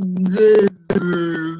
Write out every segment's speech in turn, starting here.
Mm-hmm.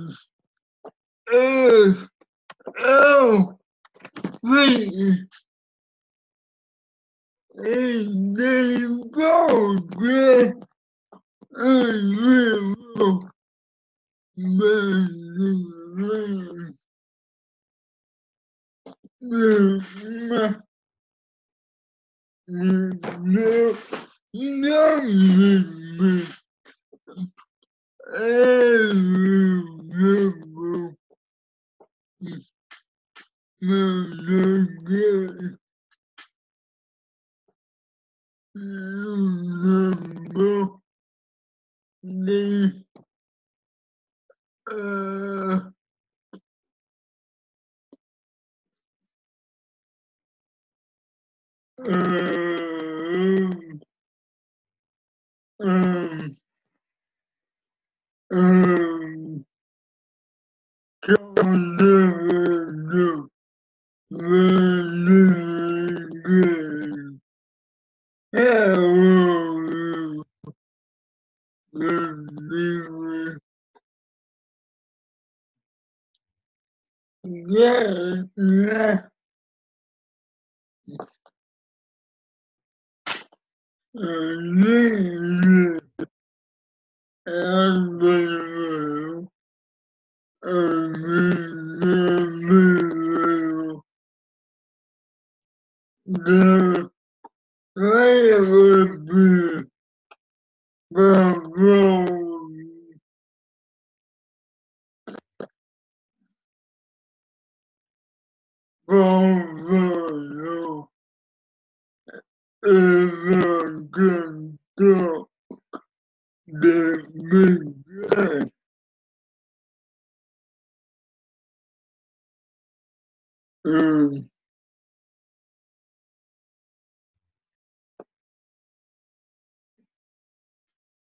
Yeah, yeah. The flavor be Bravo elegante de Miguel. Um,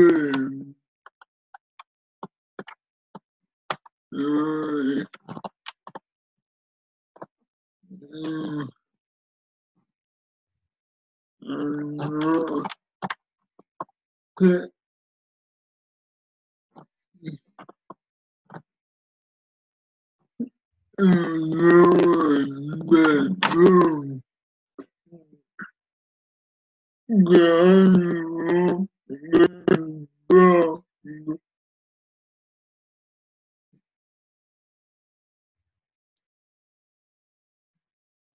Damn. Uh, uh, bedroom. Go, go,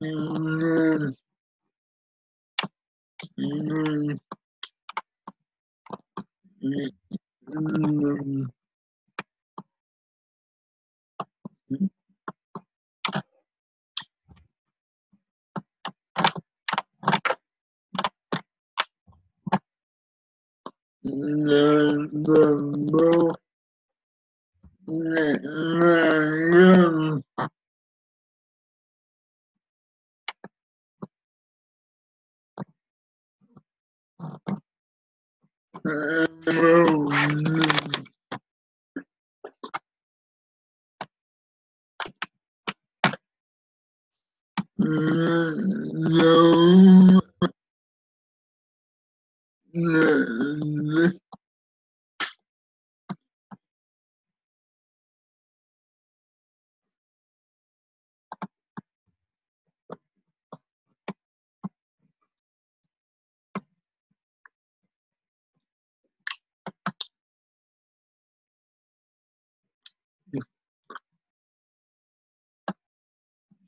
go. Mm, mm, Oh, no, no,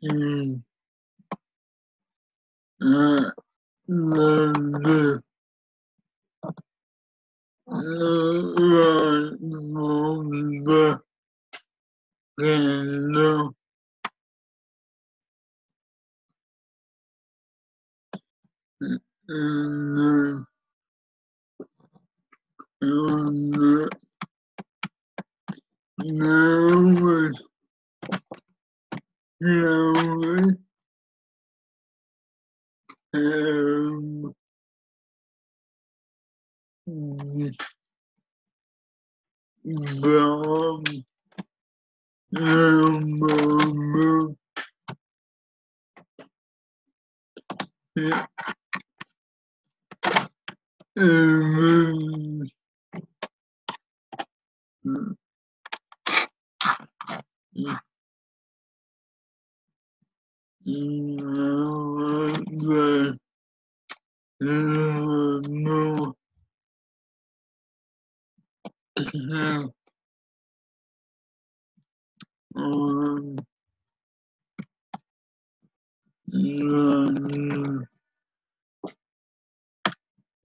Mm. Uh, London. November. Hello. And now now um Bob um um the no um no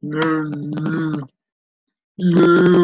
no no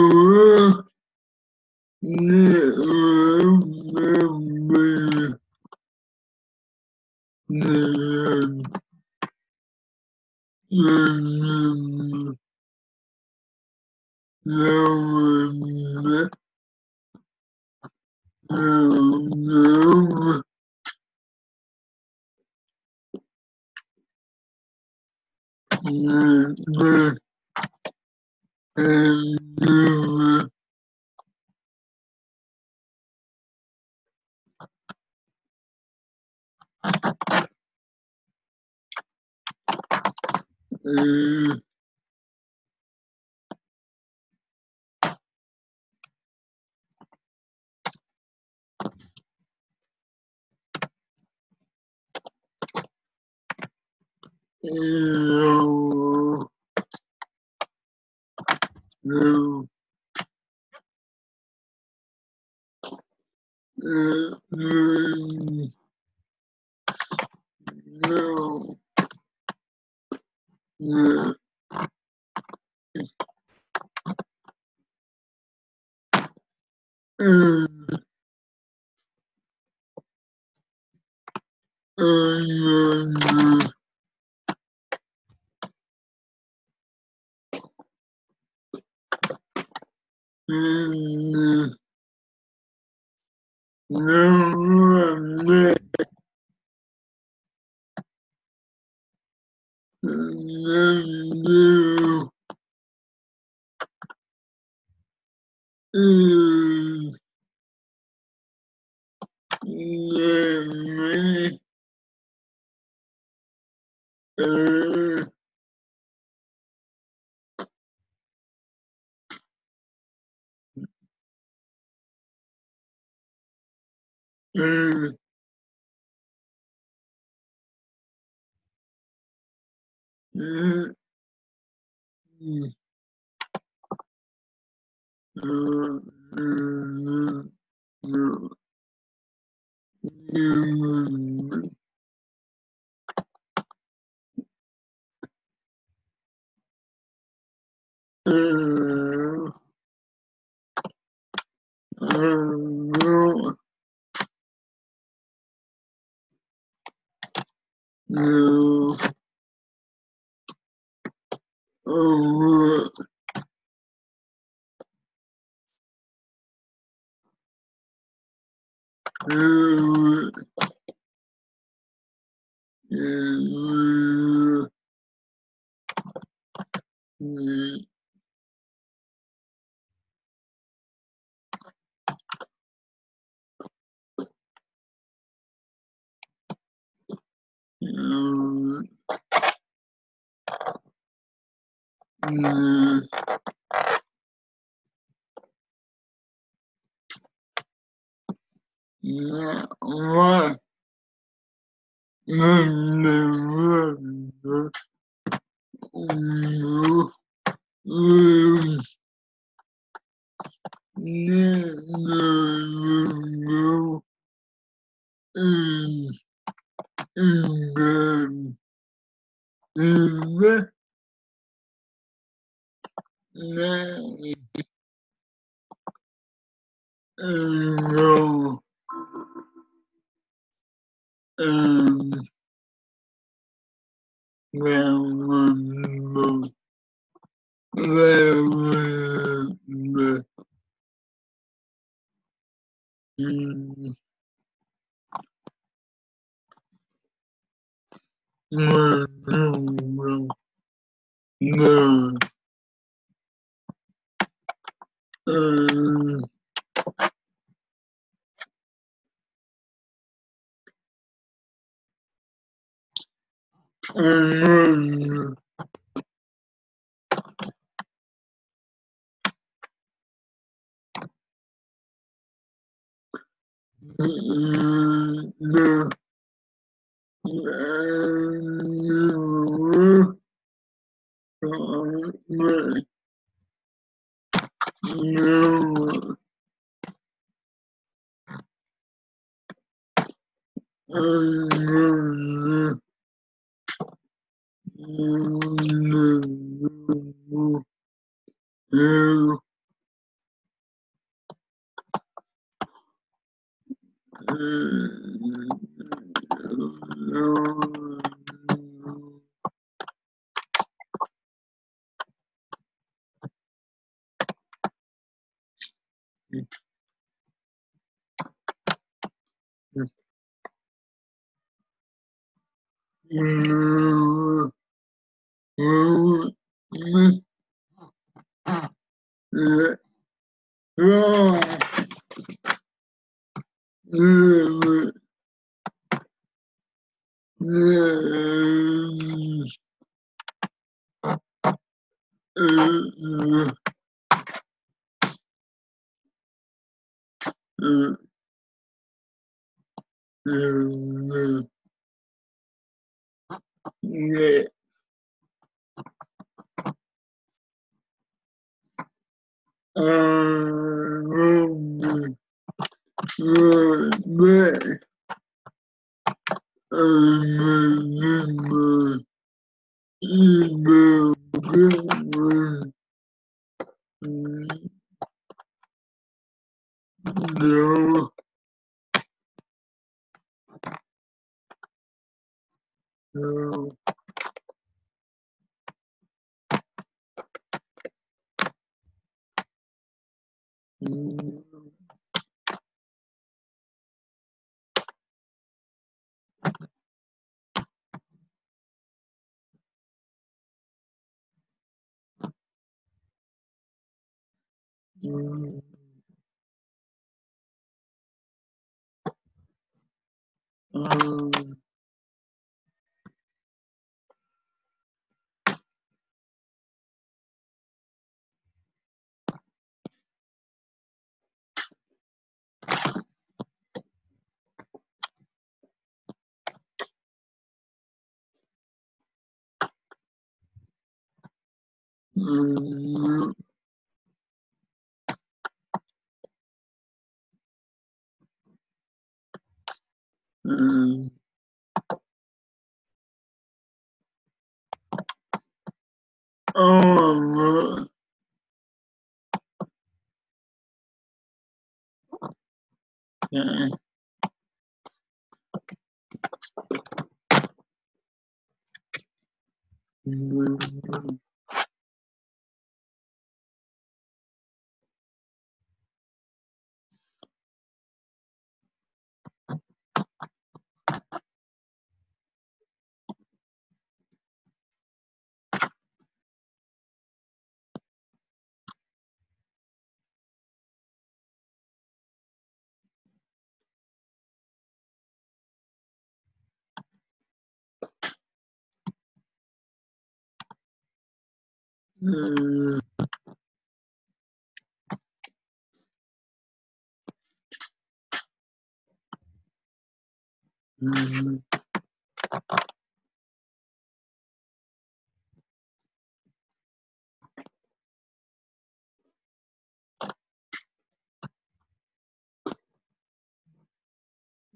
no, mm, oh, uh, uh, Mm. no, no. Um, well, well, well, No, no, no, no no, no, um, no, no, no, no, no, no, no, No, mm, mm, oh, okay. Mm, mm, mm,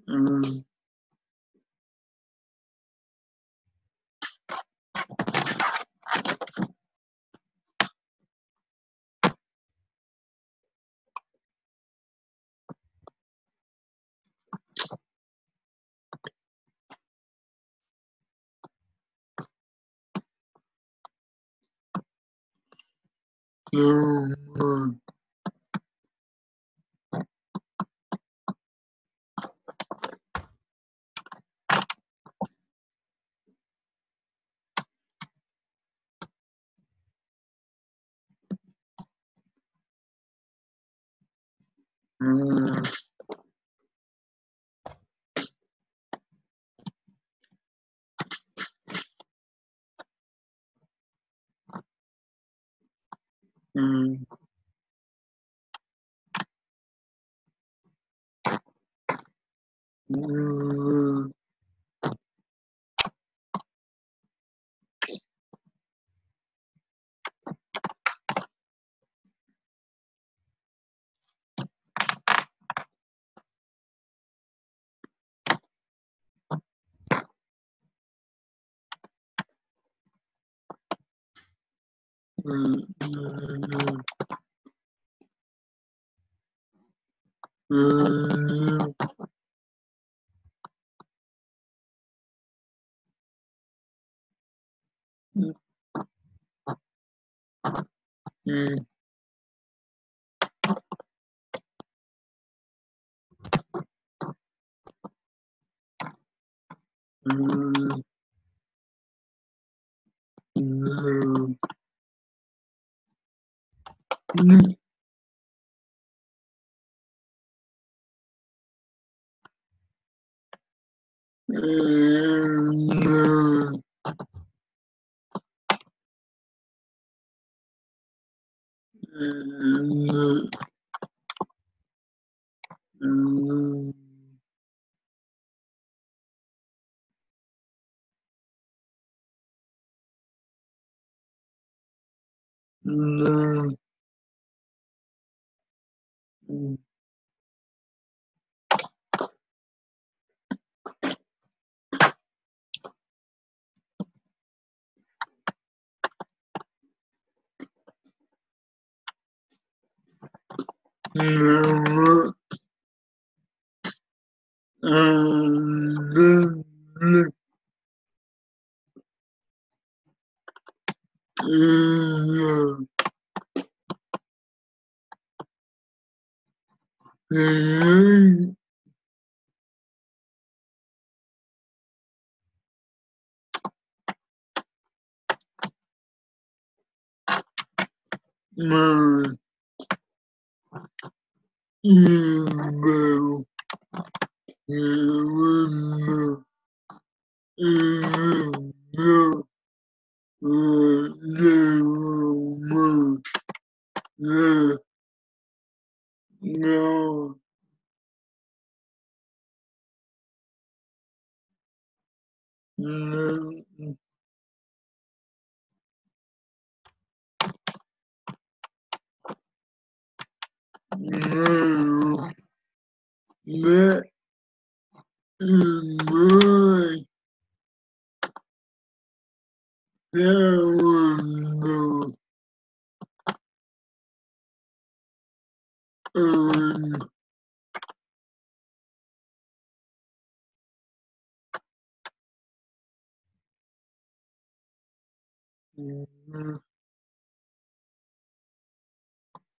mm, human. Mm. Mm, mm, mm, mm, mm, 嗯。嗯。嗯。嗯。嗯。嗯 Mm. Hmm. my email.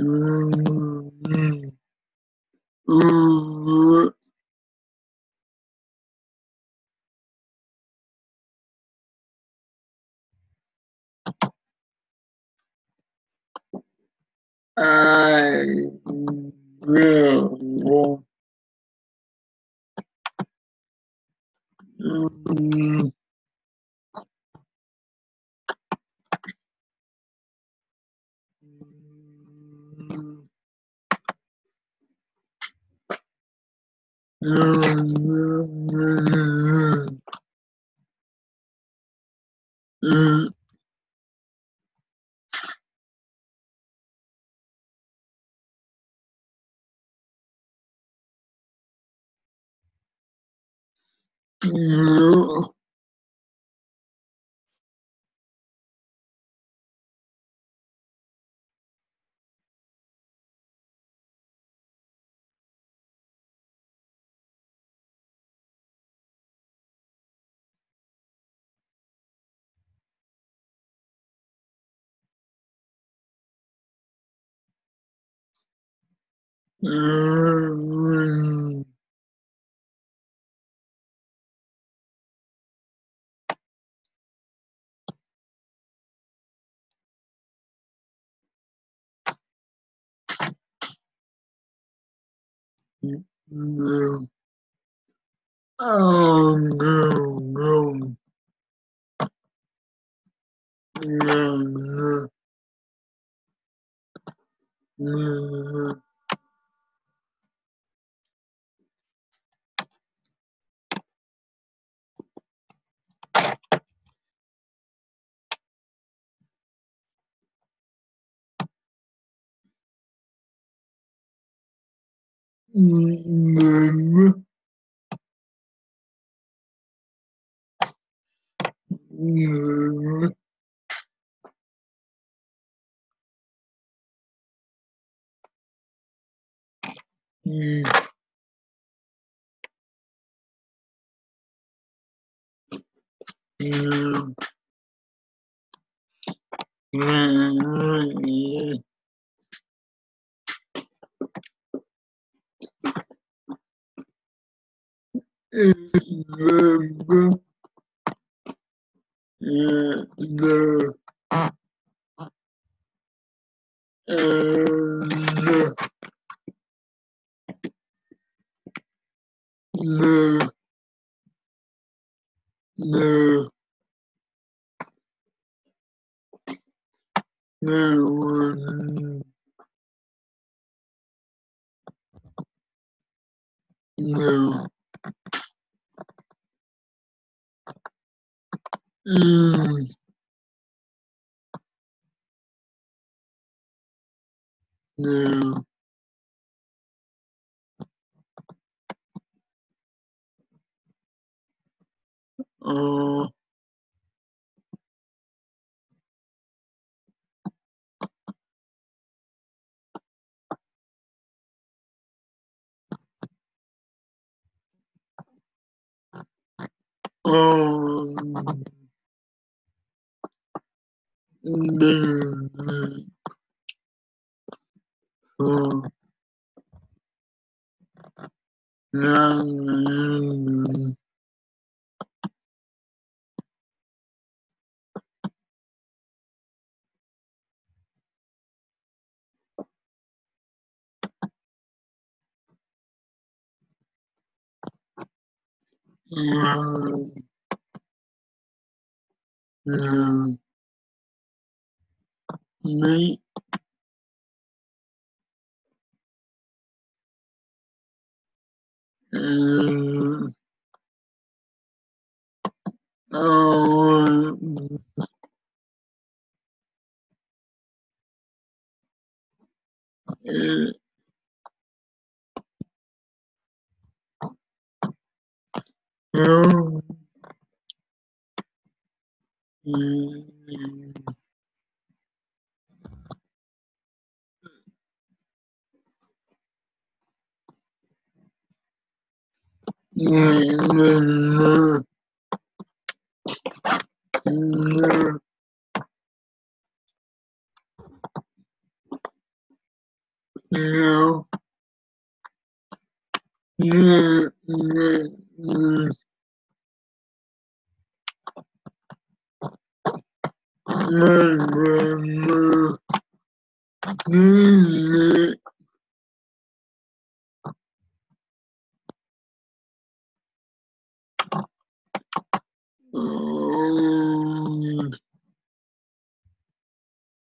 I will Yeah. Mm. Mm. Go, go. Yeah, yeah. Yeah. même même Mm. Mm. Mm. mm. is the the and the no. Mm. No. Uh, um. Ngang Mm-hmm. Mm-hmm. nine um, Oh. uh, um, um, no. Mm. No. and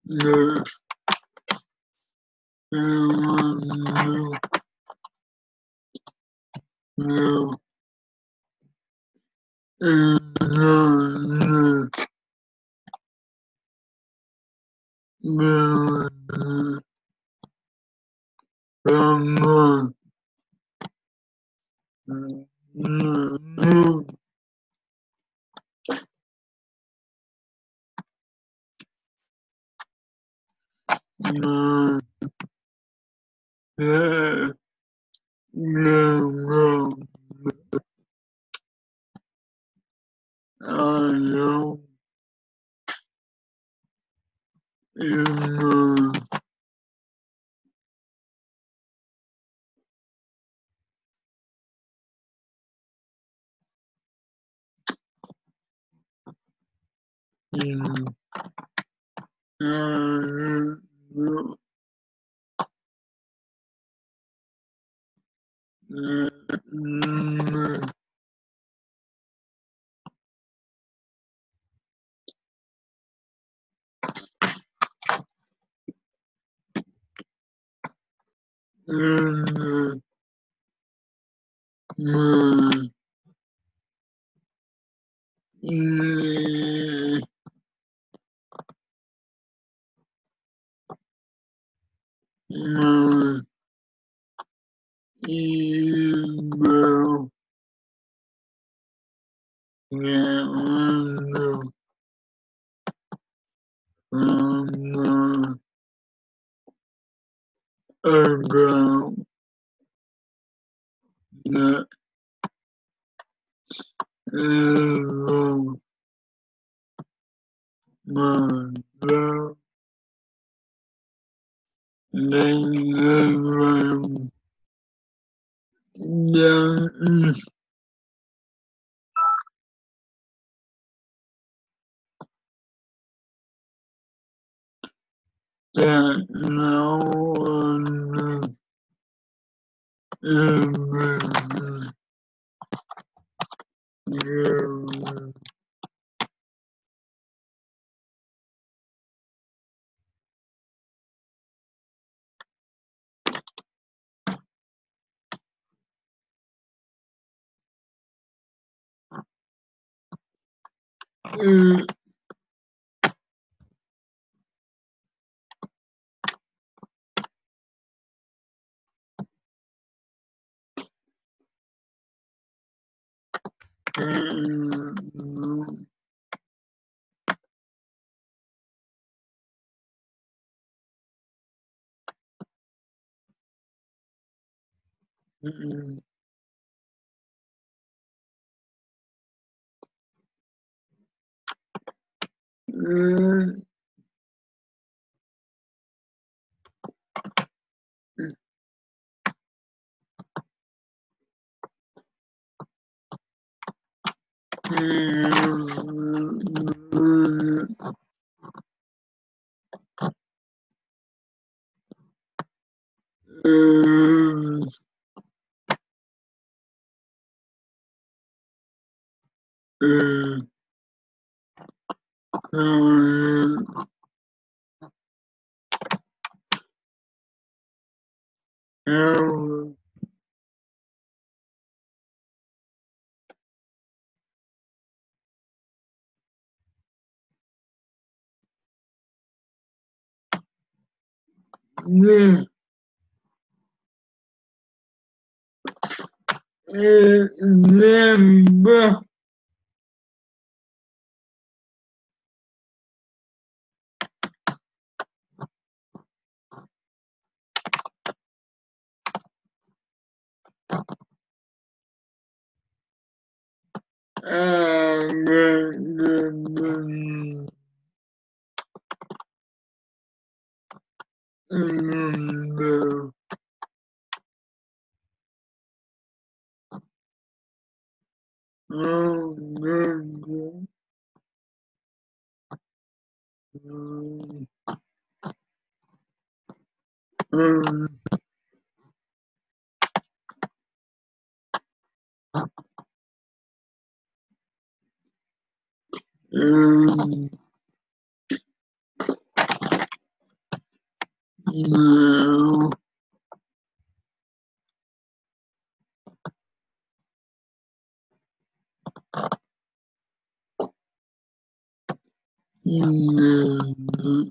that everyone will acknowledge that someone knew No. No. No. I know. In, uh, in, uh, Mm-hmm. mm-hmm. mm-hmm. 嗯。嗯。嗯嗯。嗯 mm, mm, mm, mm, um, yeah. Remember. Um, mm-hmm. Mm-hmm. Mmm. Mm, no, no,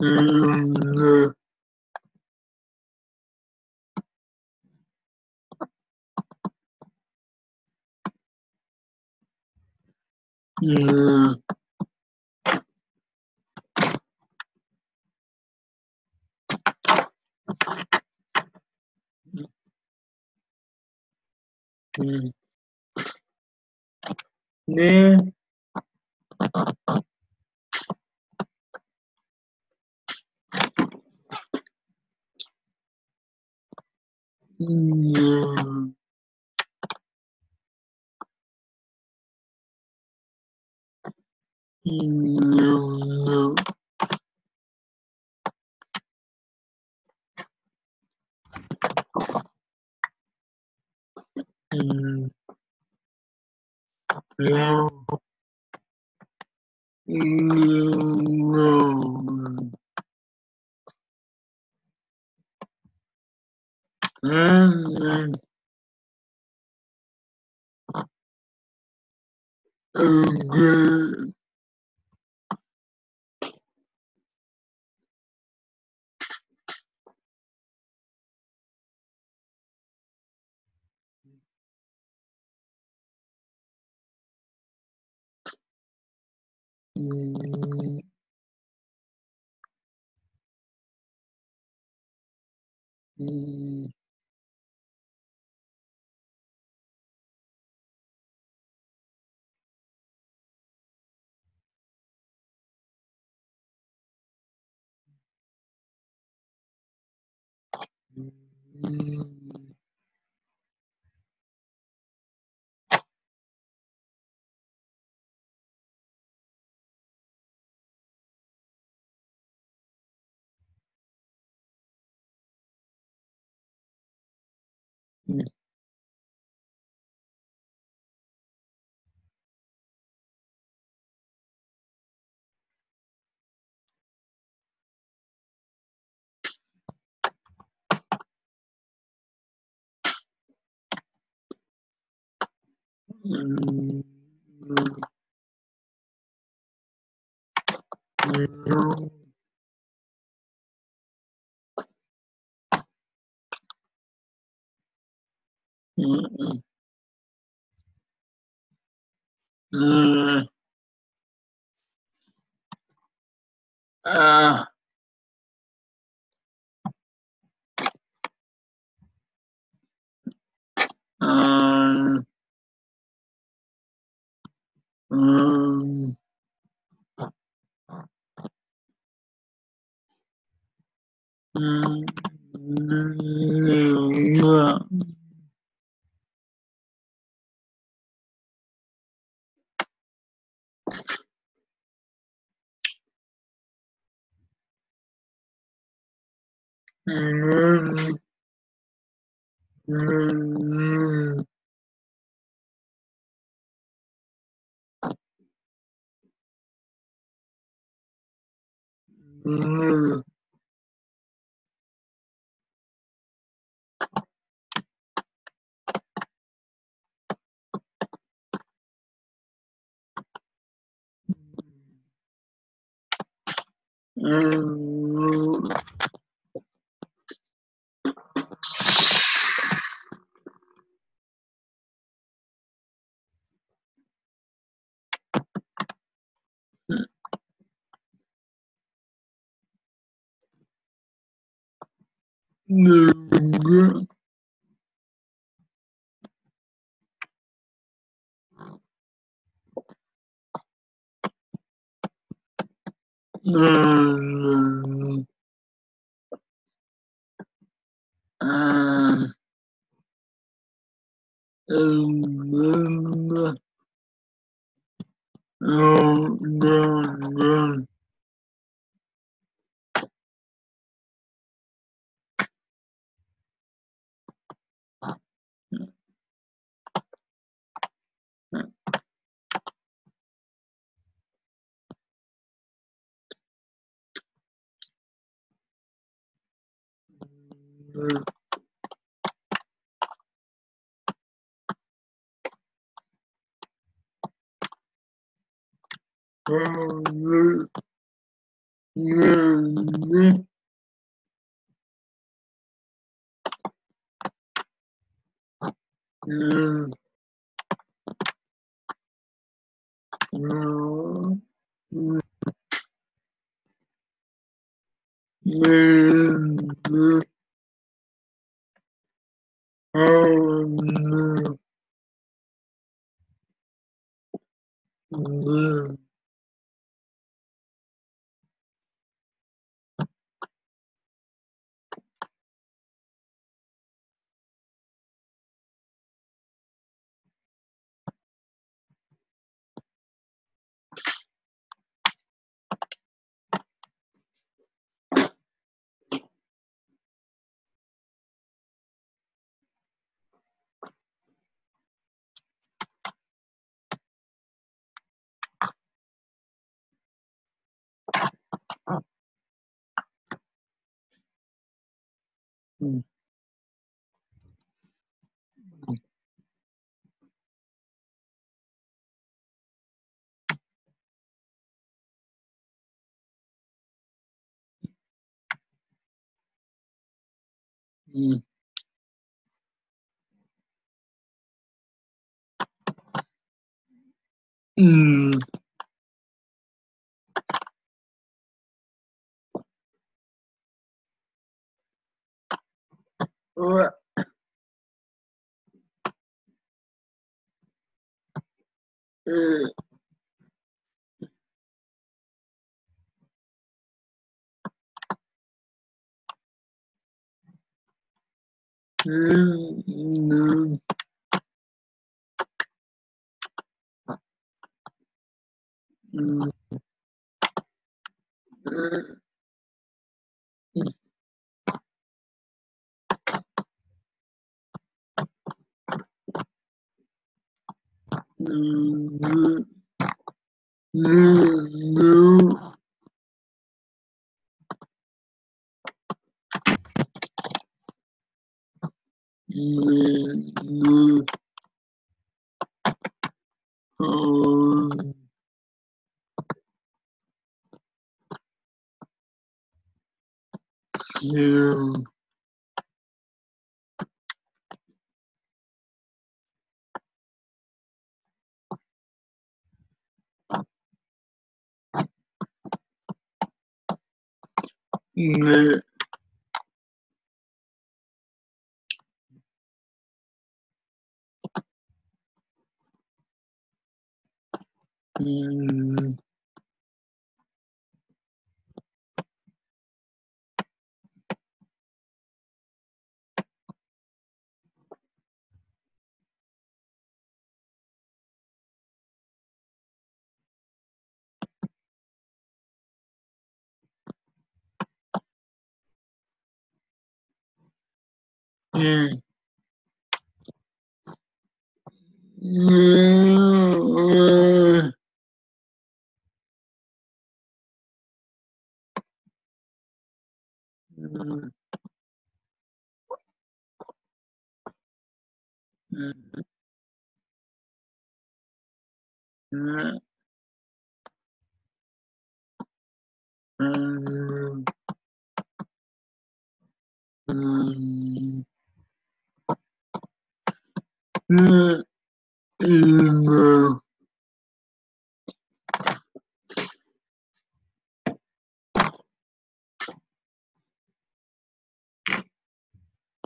no, ừ. Ừ. nê. No, no. Mm. No. No. No. Okay. ええ。え。Mm. Uh. Uh. 嗯。嗯。嗯。嗯。嗯嗯嗯嗯。Mm, mm, Um, uh, um, um, um, um, um, No. Mm. Mm. Mm. Uh, 嗯。嗯嗯。嗯。嗯。new, new, new. new, um, Mm, mm, mm, mm, mm, mm, mm, in the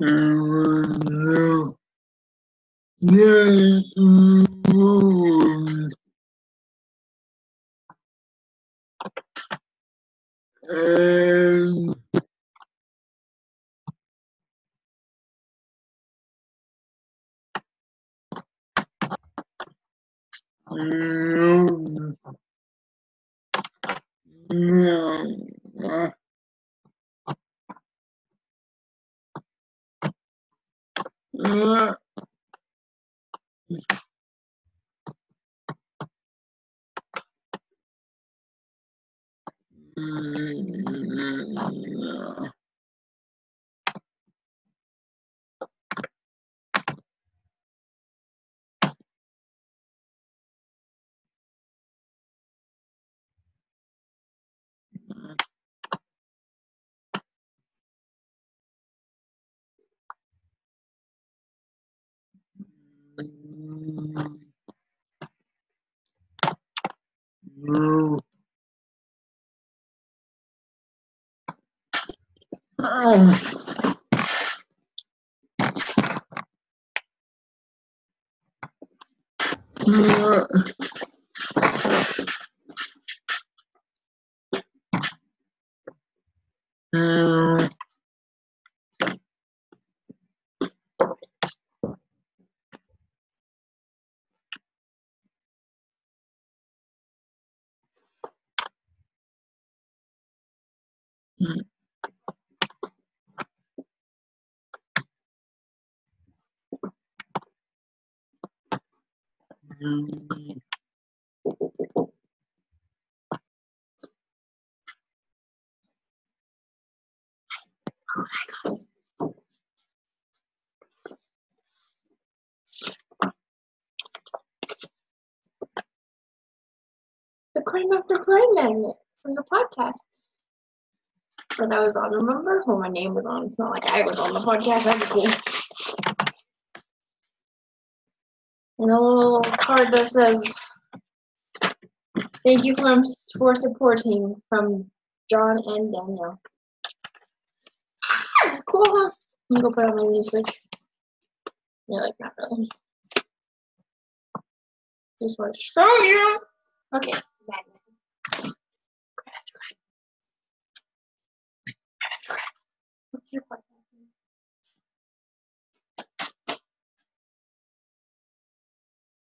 in the yeah, Oh, The crime after crime magnet from the podcast that I was on. Remember who my name was on? It's not like I was on the podcast. That'd be cool. Card that says, Thank you for, for supporting from John and Danielle. Cool, huh? I'm gonna go put on my fridge. Yeah, like not really. Just want to show you. Okay. What's your question?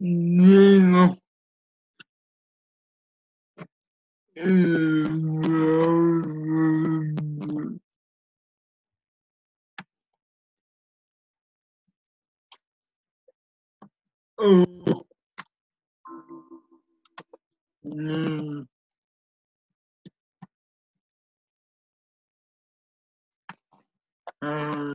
no, um, oh, mm, um,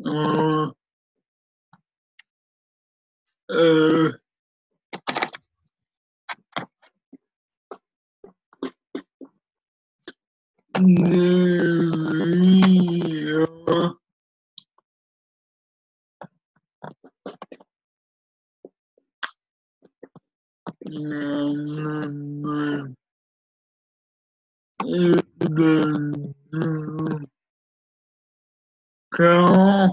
mm, um, mm, uh, uh, yeah,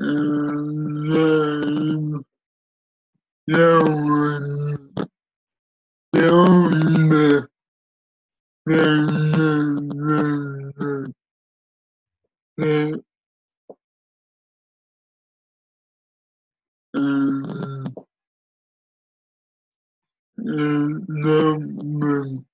um, um, Carl, um, Lauren, Lauren, um, um, um, um, Yeah. mm, mm, mm,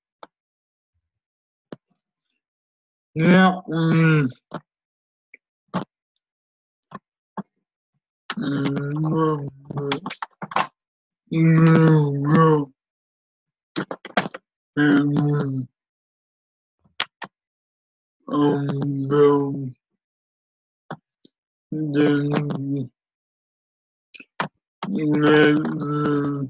then, then, uh, mm, yeah, um, you know,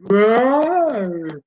Bye.